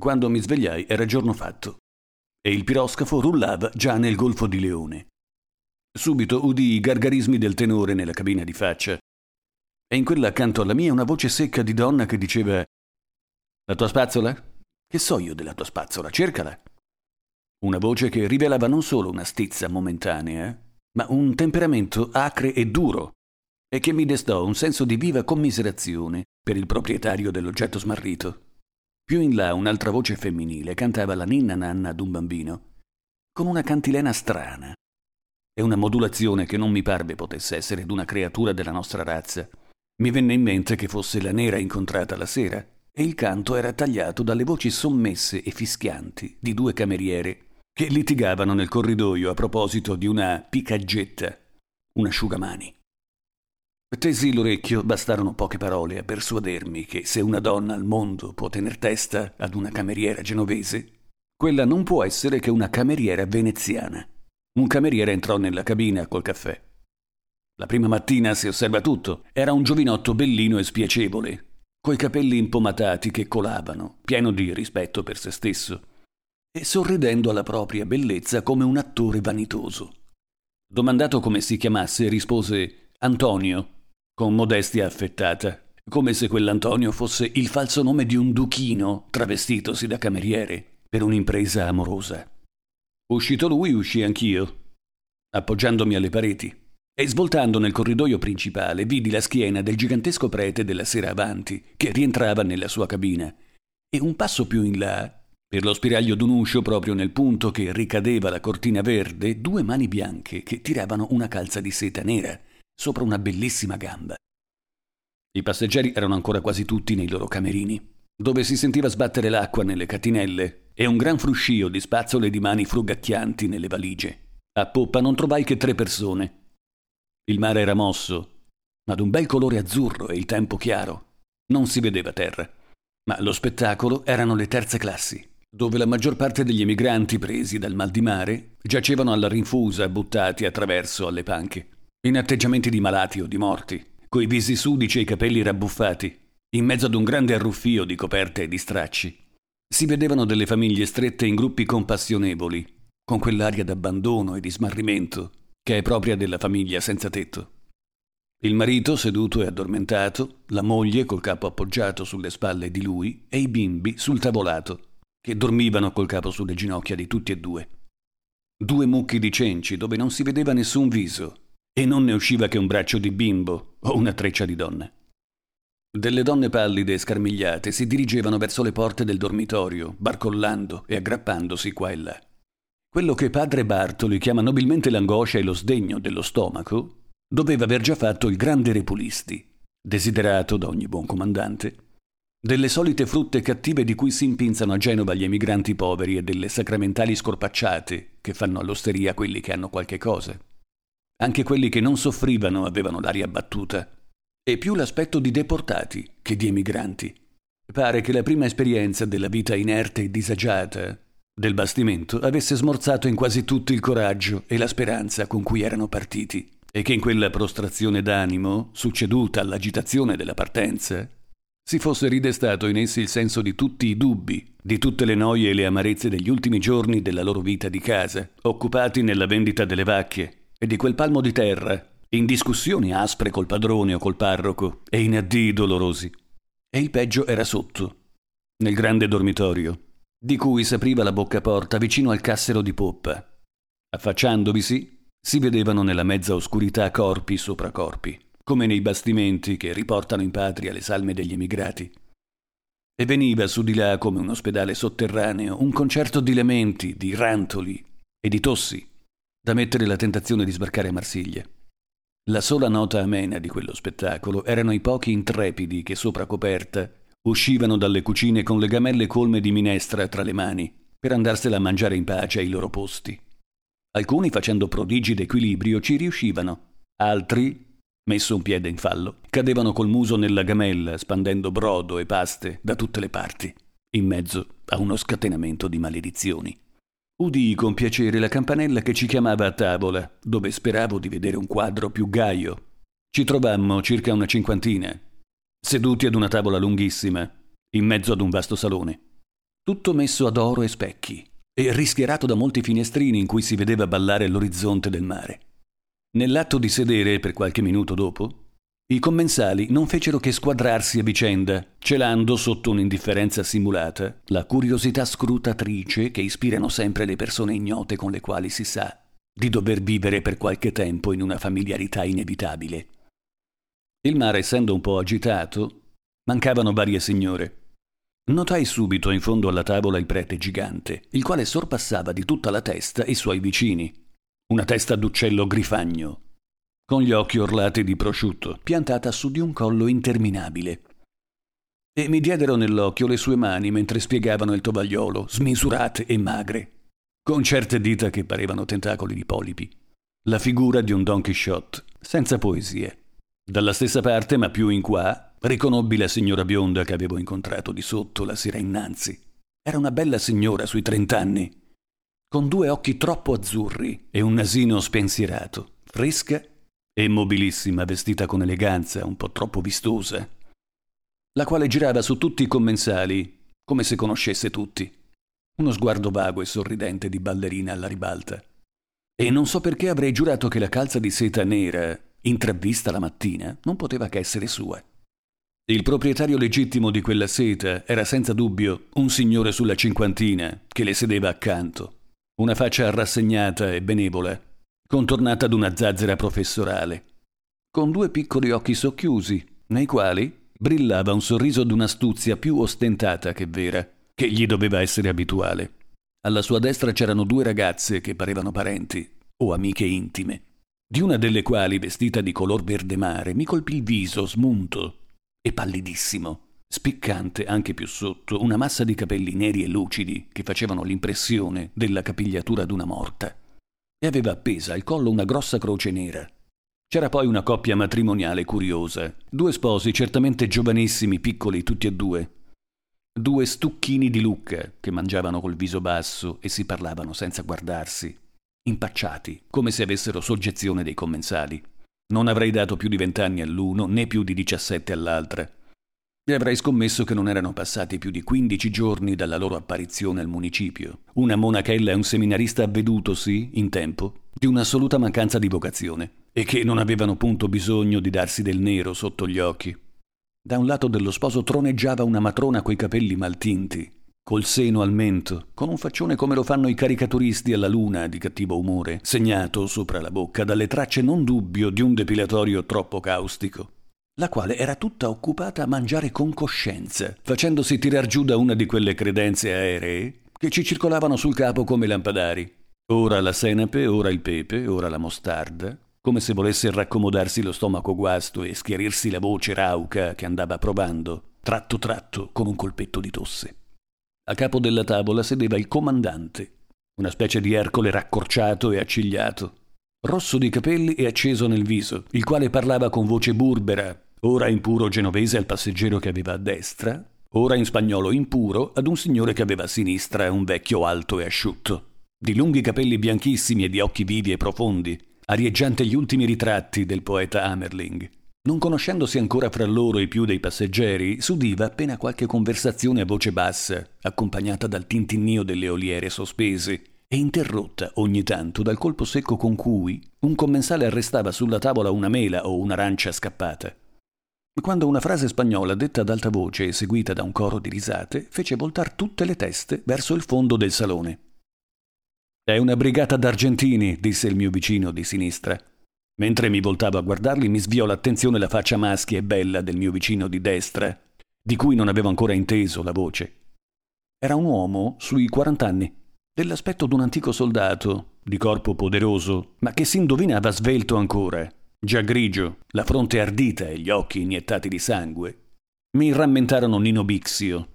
Quando mi svegliai era giorno fatto e il piroscafo rullava già nel Golfo di Leone. Subito udii i gargarismi del tenore nella cabina di faccia e in quella accanto alla mia una voce secca di donna che diceva La tua spazzola? Che so io della tua spazzola? Cercala. Una voce che rivelava non solo una stizza momentanea, ma un temperamento acre e duro, e che mi destò un senso di viva commiserazione per il proprietario dell'oggetto smarrito. Più in là un'altra voce femminile cantava la ninna nanna d'un bambino, con una cantilena strana, e una modulazione che non mi parve potesse essere d'una creatura della nostra razza. Mi venne in mente che fosse la nera incontrata la sera, e il canto era tagliato dalle voci sommesse e fischianti di due cameriere che litigavano nel corridoio a proposito di una picaggetta, un asciugamani. Tesi l'orecchio, bastarono poche parole a persuadermi che se una donna al mondo può tener testa ad una cameriera genovese, quella non può essere che una cameriera veneziana. Un cameriere entrò nella cabina col caffè. La prima mattina si osserva tutto. Era un giovinotto bellino e spiacevole, coi capelli impomatati che colavano, pieno di rispetto per se stesso, e sorridendo alla propria bellezza come un attore vanitoso. Domandato come si chiamasse, rispose Antonio, con modestia affettata, come se quell'Antonio fosse il falso nome di un duchino travestitosi da cameriere per un'impresa amorosa. Uscito lui, uscì anch'io, appoggiandomi alle pareti, e svoltando nel corridoio principale vidi la schiena del gigantesco prete della sera avanti, che rientrava nella sua cabina, e un passo più in là per lo spiraglio d'un uscio, proprio nel punto che ricadeva la cortina verde, due mani bianche che tiravano una calza di seta nera sopra una bellissima gamba. I passeggeri erano ancora quasi tutti nei loro camerini, dove si sentiva sbattere l'acqua nelle catinelle e un gran fruscio di spazzole di mani frugacchianti nelle valigie. A poppa non trovai che tre persone. Il mare era mosso, ma d'un bel colore azzurro e il tempo chiaro. Non si vedeva terra, ma lo spettacolo erano le terze classi dove la maggior parte degli emigranti presi dal mal di mare giacevano alla rinfusa buttati attraverso alle panche, in atteggiamenti di malati o di morti, coi visi sudici e i capelli rabbuffati, in mezzo ad un grande arruffio di coperte e di stracci. Si vedevano delle famiglie strette in gruppi compassionevoli, con quell'aria d'abbandono e di smarrimento che è propria della famiglia senza tetto. Il marito seduto e addormentato, la moglie col capo appoggiato sulle spalle di lui e i bimbi sul tavolato che dormivano col capo sulle ginocchia di tutti e due. Due mucchi di cenci dove non si vedeva nessun viso e non ne usciva che un braccio di bimbo o una treccia di donna. Delle donne pallide e scarmigliate si dirigevano verso le porte del dormitorio, barcollando e aggrappandosi qua e là. Quello che padre Bartoli chiama nobilmente l'angoscia e lo sdegno dello stomaco doveva aver già fatto il grande Repulisti, desiderato da ogni buon comandante, delle solite frutte cattive di cui si impinzano a Genova gli emigranti poveri e delle sacramentali scorpacciate che fanno all'osteria quelli che hanno qualche cosa. Anche quelli che non soffrivano avevano l'aria battuta, e più l'aspetto di deportati che di emigranti. Pare che la prima esperienza della vita inerte e disagiata del bastimento avesse smorzato in quasi tutti il coraggio e la speranza con cui erano partiti, e che in quella prostrazione d'animo, succeduta all'agitazione della partenza, si fosse ridestato in essi il senso di tutti i dubbi, di tutte le noie e le amarezze degli ultimi giorni della loro vita di casa, occupati nella vendita delle vacche, e di quel palmo di terra, in discussioni aspre col padrone o col parroco, e in addii dolorosi. E il peggio era sotto, nel grande dormitorio, di cui s'apriva la bocca porta vicino al cassero di poppa. Affacciandovisi, si vedevano nella mezza oscurità corpi sopra corpi come nei bastimenti che riportano in patria le salme degli emigrati. E veniva su di là come un ospedale sotterraneo un concerto di lamenti, di rantoli e di tossi, da mettere la tentazione di sbarcare a Marsiglia. La sola nota amena di quello spettacolo erano i pochi intrepidi che sopra coperta uscivano dalle cucine con le gamelle colme di minestra tra le mani per andarsela a mangiare in pace ai loro posti. Alcuni facendo prodigi d'equilibrio ci riuscivano, altri messo un piede in fallo, cadevano col muso nella gamella, spandendo brodo e paste da tutte le parti, in mezzo a uno scatenamento di maledizioni. Udii con piacere la campanella che ci chiamava a tavola, dove speravo di vedere un quadro più gaio. Ci trovammo circa una cinquantina, seduti ad una tavola lunghissima, in mezzo ad un vasto salone. tutto messo ad oro e specchi, e rischiarato da molti finestrini in cui si vedeva ballare l'orizzonte del mare. Nell'atto di sedere per qualche minuto dopo, i commensali non fecero che squadrarsi a vicenda, celando sotto un'indifferenza simulata la curiosità scrutatrice che ispirano sempre le persone ignote con le quali si sa di dover vivere per qualche tempo in una familiarità inevitabile. Il mare essendo un po' agitato, mancavano varie signore. Notai subito in fondo alla tavola il prete gigante, il quale sorpassava di tutta la testa i suoi vicini. Una testa d'uccello grifagno, con gli occhi orlati di prosciutto, piantata su di un collo interminabile. E mi diedero nell'occhio le sue mani mentre spiegavano il tovagliolo, smisurate e magre, con certe dita che parevano tentacoli di polipi. La figura di un Don Quixote, senza poesie. Dalla stessa parte, ma più in qua, riconobbi la signora bionda che avevo incontrato di sotto la sera innanzi. Era una bella signora sui trent'anni, con due occhi troppo azzurri e un nasino spensierato, fresca e mobilissima, vestita con eleganza, un po' troppo vistosa, la quale girava su tutti i commensali come se conoscesse tutti. Uno sguardo vago e sorridente di ballerina alla ribalta. E non so perché avrei giurato che la calza di seta nera, intravvista la mattina, non poteva che essere sua. Il proprietario legittimo di quella seta era senza dubbio un signore sulla cinquantina che le sedeva accanto, una faccia rassegnata e benevola, contornata ad una zazzera professorale, con due piccoli occhi socchiusi, nei quali brillava un sorriso d'un'astuzia più ostentata che vera, che gli doveva essere abituale. Alla sua destra c'erano due ragazze che parevano parenti o amiche intime, di una delle quali, vestita di color verde mare, mi colpì il viso smunto e pallidissimo, spiccante anche più sotto una massa di capelli neri e lucidi che facevano l'impressione della capigliatura d'una morta e aveva appesa al collo una grossa croce nera. C'era poi una coppia matrimoniale curiosa, due sposi certamente giovanissimi, piccoli tutti e due. Due stucchini di Lucca che mangiavano col viso basso e si parlavano senza guardarsi, impacciati, come se avessero soggezione dei commensali. Non avrei dato più di vent'anni all'uno né più di diciassette all'altra e avrei scommesso che non erano passati più di 15 giorni dalla loro apparizione al municipio. Una monachella e un seminarista avvedutosi, in tempo, di un'assoluta mancanza di vocazione, e che non avevano punto bisogno di darsi del nero sotto gli occhi. Da un lato dello sposo troneggiava una matrona coi capelli mal tinti, col seno al mento, con un faccione come lo fanno i caricaturisti alla luna di cattivo umore, segnato sopra la bocca dalle tracce non dubbio di un depilatorio troppo caustico la quale era tutta occupata a mangiare con coscienza, facendosi tirar giù da una di quelle credenze aeree che ci circolavano sul capo come lampadari. Ora la senape, ora il pepe, ora la mostarda, come se volesse raccomodarsi lo stomaco guasto e schiarirsi la voce rauca che andava provando, tratto tratto, con un colpetto di tosse. A capo della tavola sedeva il comandante, una specie di Ercole raccorciato e accigliato, rosso di capelli e acceso nel viso, il quale parlava con voce burbera, ora in puro genovese al passeggero che aveva a destra, ora in spagnolo impuro ad un signore che aveva a sinistra un vecchio alto e asciutto, di lunghi capelli bianchissimi e di occhi vivi e profondi, arieggiante gli ultimi ritratti del poeta Amerling. Non conoscendosi ancora fra loro i più dei passeggeri, s'udiva appena qualche conversazione a voce bassa, accompagnata dal tintinnio delle oliere sospese, e interrotta ogni tanto dal colpo secco con cui un commensale arrestava sulla tavola una mela o un'arancia scappata quando una frase spagnola detta ad alta voce e seguita da un coro di risate fece voltar tutte le teste verso il fondo del salone. È una brigata d'argentini, disse il mio vicino di sinistra. Mentre mi voltavo a guardarli mi sviò l'attenzione la faccia maschia e bella del mio vicino di destra, di cui non avevo ancora inteso la voce. Era un uomo sui quarant'anni, dell'aspetto d'un antico soldato, di corpo poderoso, ma che si indovinava svelto ancora già grigio, la fronte ardita e gli occhi iniettati di sangue, mi rammentarono Nino Bixio,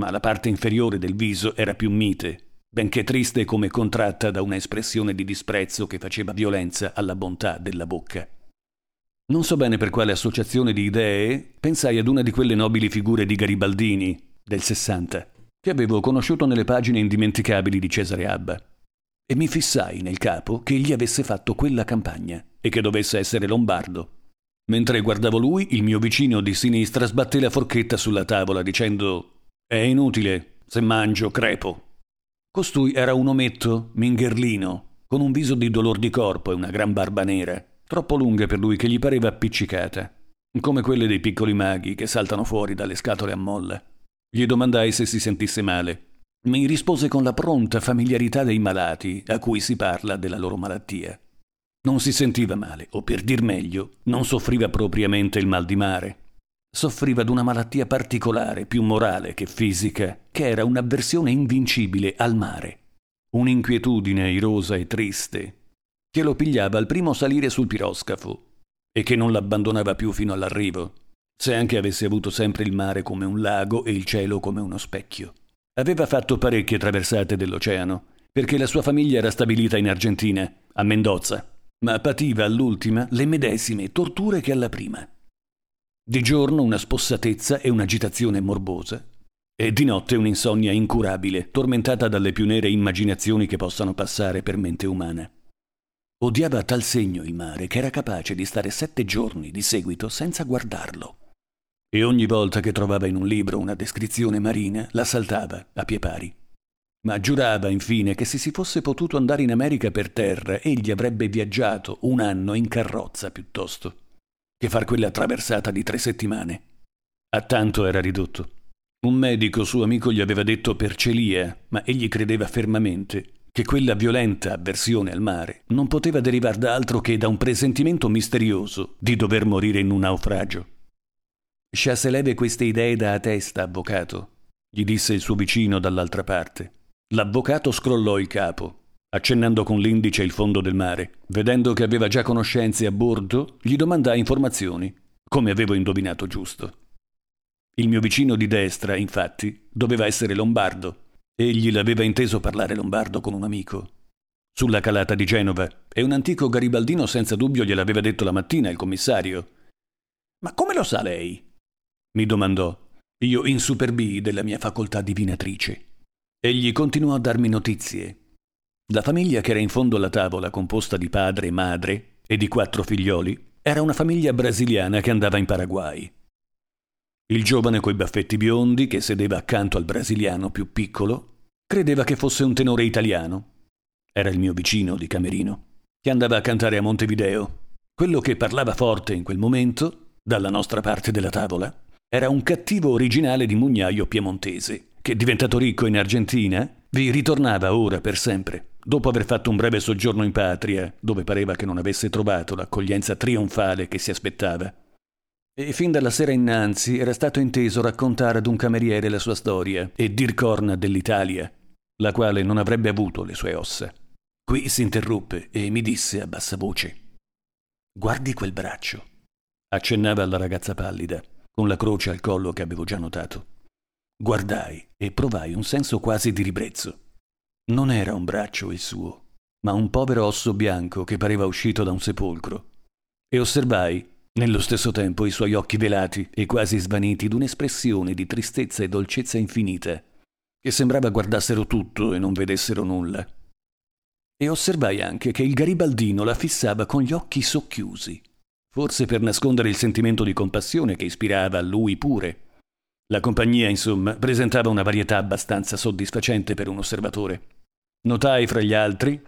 ma la parte inferiore del viso era più mite, benché triste come contratta da una espressione di disprezzo che faceva violenza alla bontà della bocca. Non so bene per quale associazione di idee pensai ad una di quelle nobili figure di Garibaldini, del 60, che avevo conosciuto nelle pagine indimenticabili di Cesare Abba, e mi fissai nel capo che egli avesse fatto quella campagna e che dovesse essere lombardo. Mentre guardavo lui, il mio vicino di sinistra sbatté la forchetta sulla tavola dicendo È inutile, Se mangio, crepo. Costui era un ometto, mingherlino, con un viso di dolor di corpo e una gran barba nera, troppo lunga per lui che gli pareva appiccicata, come quelle dei piccoli maghi che saltano fuori dalle scatole a molla. Gli domandai se si sentisse male. Mi rispose con la pronta familiarità dei malati a cui si parla della loro malattia. Non si sentiva male, o per dir meglio, non soffriva propriamente il mal di mare, soffriva d'una malattia particolare, più morale che fisica, che era un'avversione invincibile al mare. Un'inquietudine irosa e triste, che lo pigliava al primo salire sul piroscafo e che non l'abbandonava più fino all'arrivo, se anche avesse avuto sempre il mare come un lago e il cielo come uno specchio. Aveva fatto parecchie traversate dell'oceano, perché la sua famiglia era stabilita in Argentina, a Mendoza, ma pativa all'ultima le medesime torture che alla prima. Di giorno una spossatezza e un'agitazione morbosa, e di notte un'insonnia incurabile, tormentata dalle più nere immaginazioni che possano passare per mente umana. Odiava a tal segno il mare che era capace di stare sette giorni di seguito senza guardarlo. E ogni volta che trovava in un libro una descrizione marina, la saltava a pie pari. Ma giurava infine che se si fosse potuto andare in America per terra, egli avrebbe viaggiato un anno in carrozza piuttosto che far quella attraversata di tre settimane. A tanto era ridotto. Un medico suo amico gli aveva detto per celia, ma egli credeva fermamente che quella violenta avversione al mare non poteva derivare da altro che da un presentimento misterioso di dover morire in un naufragio. Scia se leve queste idee da testa, avvocato, gli disse il suo vicino dall'altra parte. L'avvocato scrollò il capo Accennando con l'indice il fondo del mare, vedendo che aveva già conoscenze a bordo, gli domandai informazioni, come avevo indovinato giusto. Il mio vicino di destra, infatti, doveva essere lombardo. Egli l'aveva inteso parlare lombardo con un amico. Sulla calata di Genova, e un antico garibaldino senza dubbio gliel'aveva detto la mattina il commissario. Ma come lo sa lei? Mi domandò. Io insuperbii della mia facoltà divinatrice. Egli continuò a darmi notizie, la famiglia che era in fondo alla tavola, composta di padre e madre e di quattro figlioli, era una famiglia brasiliana che andava in Paraguay. Il giovane coi baffetti biondi, che sedeva accanto al brasiliano più piccolo, credeva che fosse un tenore italiano. Era il mio vicino di camerino, che andava a cantare a Montevideo. Quello che parlava forte in quel momento, dalla nostra parte della tavola, era un cattivo originale di mugnaio piemontese, che diventato ricco in Argentina, vi ritornava ora per sempre dopo aver fatto un breve soggiorno in patria, dove pareva che non avesse trovato l'accoglienza trionfale che si aspettava. E fin dalla sera innanzi era stato inteso raccontare ad un cameriere la sua storia e dir corna dell'Italia, la quale non avrebbe avuto le sue ossa. Qui si interruppe e mi disse a bassa voce: Guardi quel braccio. Accennava alla ragazza pallida, con la croce al collo che avevo già notato. Guardai e provai un senso quasi di ribrezzo. Non era un braccio il suo, ma un povero osso bianco che pareva uscito da un sepolcro. E osservai, nello stesso tempo, i suoi occhi velati e quasi svaniti d'un'espressione di tristezza e dolcezza infinita, che sembrava guardassero tutto e non vedessero nulla. E osservai anche che il garibaldino la fissava con gli occhi socchiusi, forse per nascondere il sentimento di compassione che ispirava a lui pure. La compagnia, insomma, presentava una varietà abbastanza soddisfacente per un osservatore. Notai fra gli altri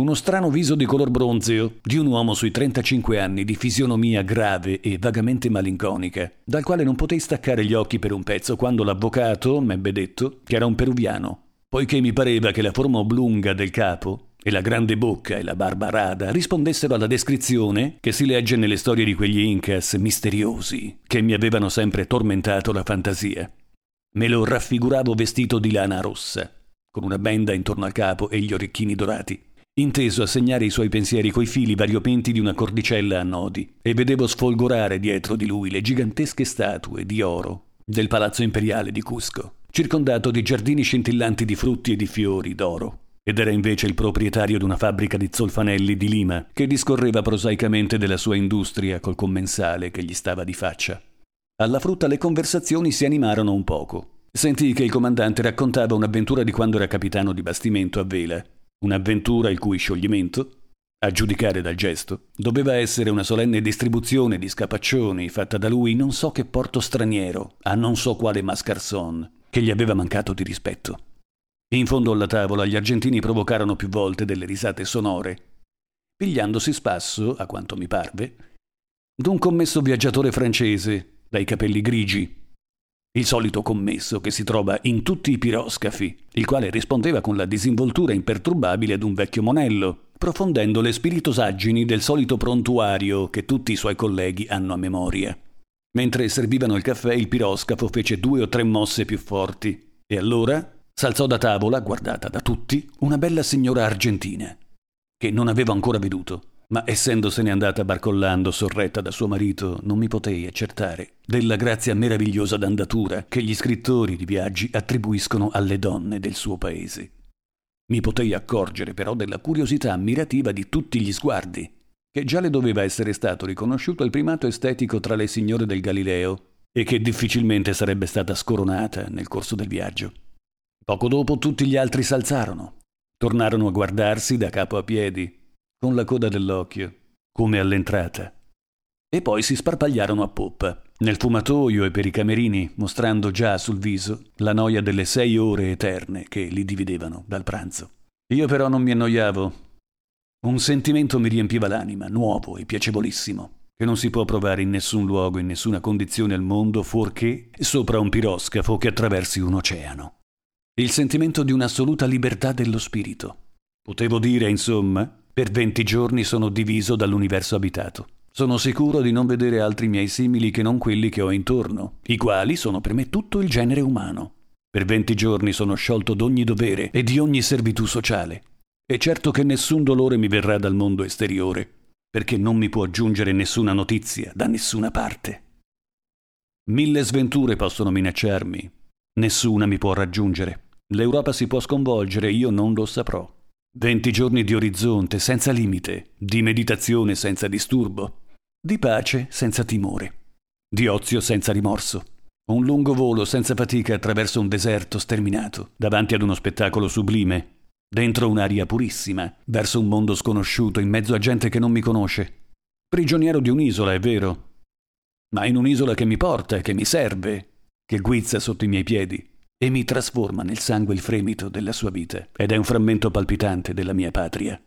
uno strano viso di color bronzeo di un uomo sui 35 anni di fisionomia grave e vagamente malinconica, dal quale non potei staccare gli occhi per un pezzo quando l'avvocato m'ebbe detto che era un peruviano, poiché mi pareva che la forma oblunga del capo e la grande bocca e la barba rada rispondessero alla descrizione che si legge nelle storie di quegli incas misteriosi che mi avevano sempre tormentato la fantasia. Me lo raffiguravo vestito di lana rossa, con una benda intorno al capo e gli orecchini dorati, inteso a segnare i suoi pensieri coi fili variopinti di una cordicella a nodi, e vedevo sfolgorare dietro di lui le gigantesche statue di oro del palazzo imperiale di Cusco, circondato di giardini scintillanti di frutti e di fiori d'oro. Ed era invece il proprietario di una fabbrica di zolfanelli di Lima, che discorreva prosaicamente della sua industria col commensale che gli stava di faccia. Alla frutta le conversazioni si animarono un poco, Sentì che il comandante raccontava un'avventura di quando era capitano di bastimento a vela, un'avventura il cui scioglimento, a giudicare dal gesto, doveva essere una solenne distribuzione di scapaccioni fatta da lui non so che porto straniero, a non so quale mascarson, che gli aveva mancato di rispetto. In fondo alla tavola gli argentini provocarono più volte delle risate sonore, pigliandosi spasso, a quanto mi parve, d'un commesso viaggiatore francese dai capelli grigi, il solito commesso che si trova in tutti i piroscafi, il quale rispondeva con la disinvoltura imperturbabile ad un vecchio monello, profondendo le spiritosaggini del solito prontuario che tutti i suoi colleghi hanno a memoria. Mentre servivano il caffè, il piroscafo fece due o tre mosse più forti, e allora s'alzò da tavola, guardata da tutti, una bella signora argentina, che non avevo ancora veduto, ma essendosene andata barcollando sorretta da suo marito, non mi potei accertare della grazia meravigliosa d'andatura che gli scrittori di viaggi attribuiscono alle donne del suo paese. Mi potei accorgere però della curiosità ammirativa di tutti gli sguardi, che già le doveva essere stato riconosciuto il primato estetico tra le signore del Galileo e che difficilmente sarebbe stata scoronata nel corso del viaggio. Poco dopo tutti gli altri s'alzarono, tornarono a guardarsi da capo a piedi, con la coda dell'occhio, come all'entrata. E poi si sparpagliarono a poppa, nel fumatoio e per i camerini, mostrando già sul viso la noia delle sei ore eterne che li dividevano dal pranzo. Io però non mi annoiavo. Un sentimento mi riempiva l'anima, nuovo e piacevolissimo, che non si può provare in nessun luogo, in nessuna condizione al mondo, fuorché sopra un piroscafo che attraversi un oceano. Il sentimento di un'assoluta libertà dello spirito. Potevo dire, insomma, per venti giorni sono diviso dall'universo abitato. Sono sicuro di non vedere altri miei simili che non quelli che ho intorno, i quali sono per me tutto il genere umano. Per venti giorni sono sciolto d'ogni dovere e di ogni servitù sociale. E certo che nessun dolore mi verrà dal mondo esteriore, perché non mi può giungere nessuna notizia da nessuna parte. Mille sventure possono minacciarmi, nessuna mi può raggiungere. L'Europa si può sconvolgere, io non lo saprò. Venti giorni di orizzonte senza limite, di meditazione senza disturbo, di pace senza timore, di ozio senza rimorso. Un lungo volo senza fatica attraverso un deserto sterminato, davanti ad uno spettacolo sublime, dentro un'aria purissima, verso un mondo sconosciuto, in mezzo a gente che non mi conosce. Prigioniero di un'isola, è vero, ma in un'isola che mi porta che mi serve, che guizza sotto i miei piedi e mi trasforma nel sangue il fremito della sua vita ed è un frammento palpitante della mia patria.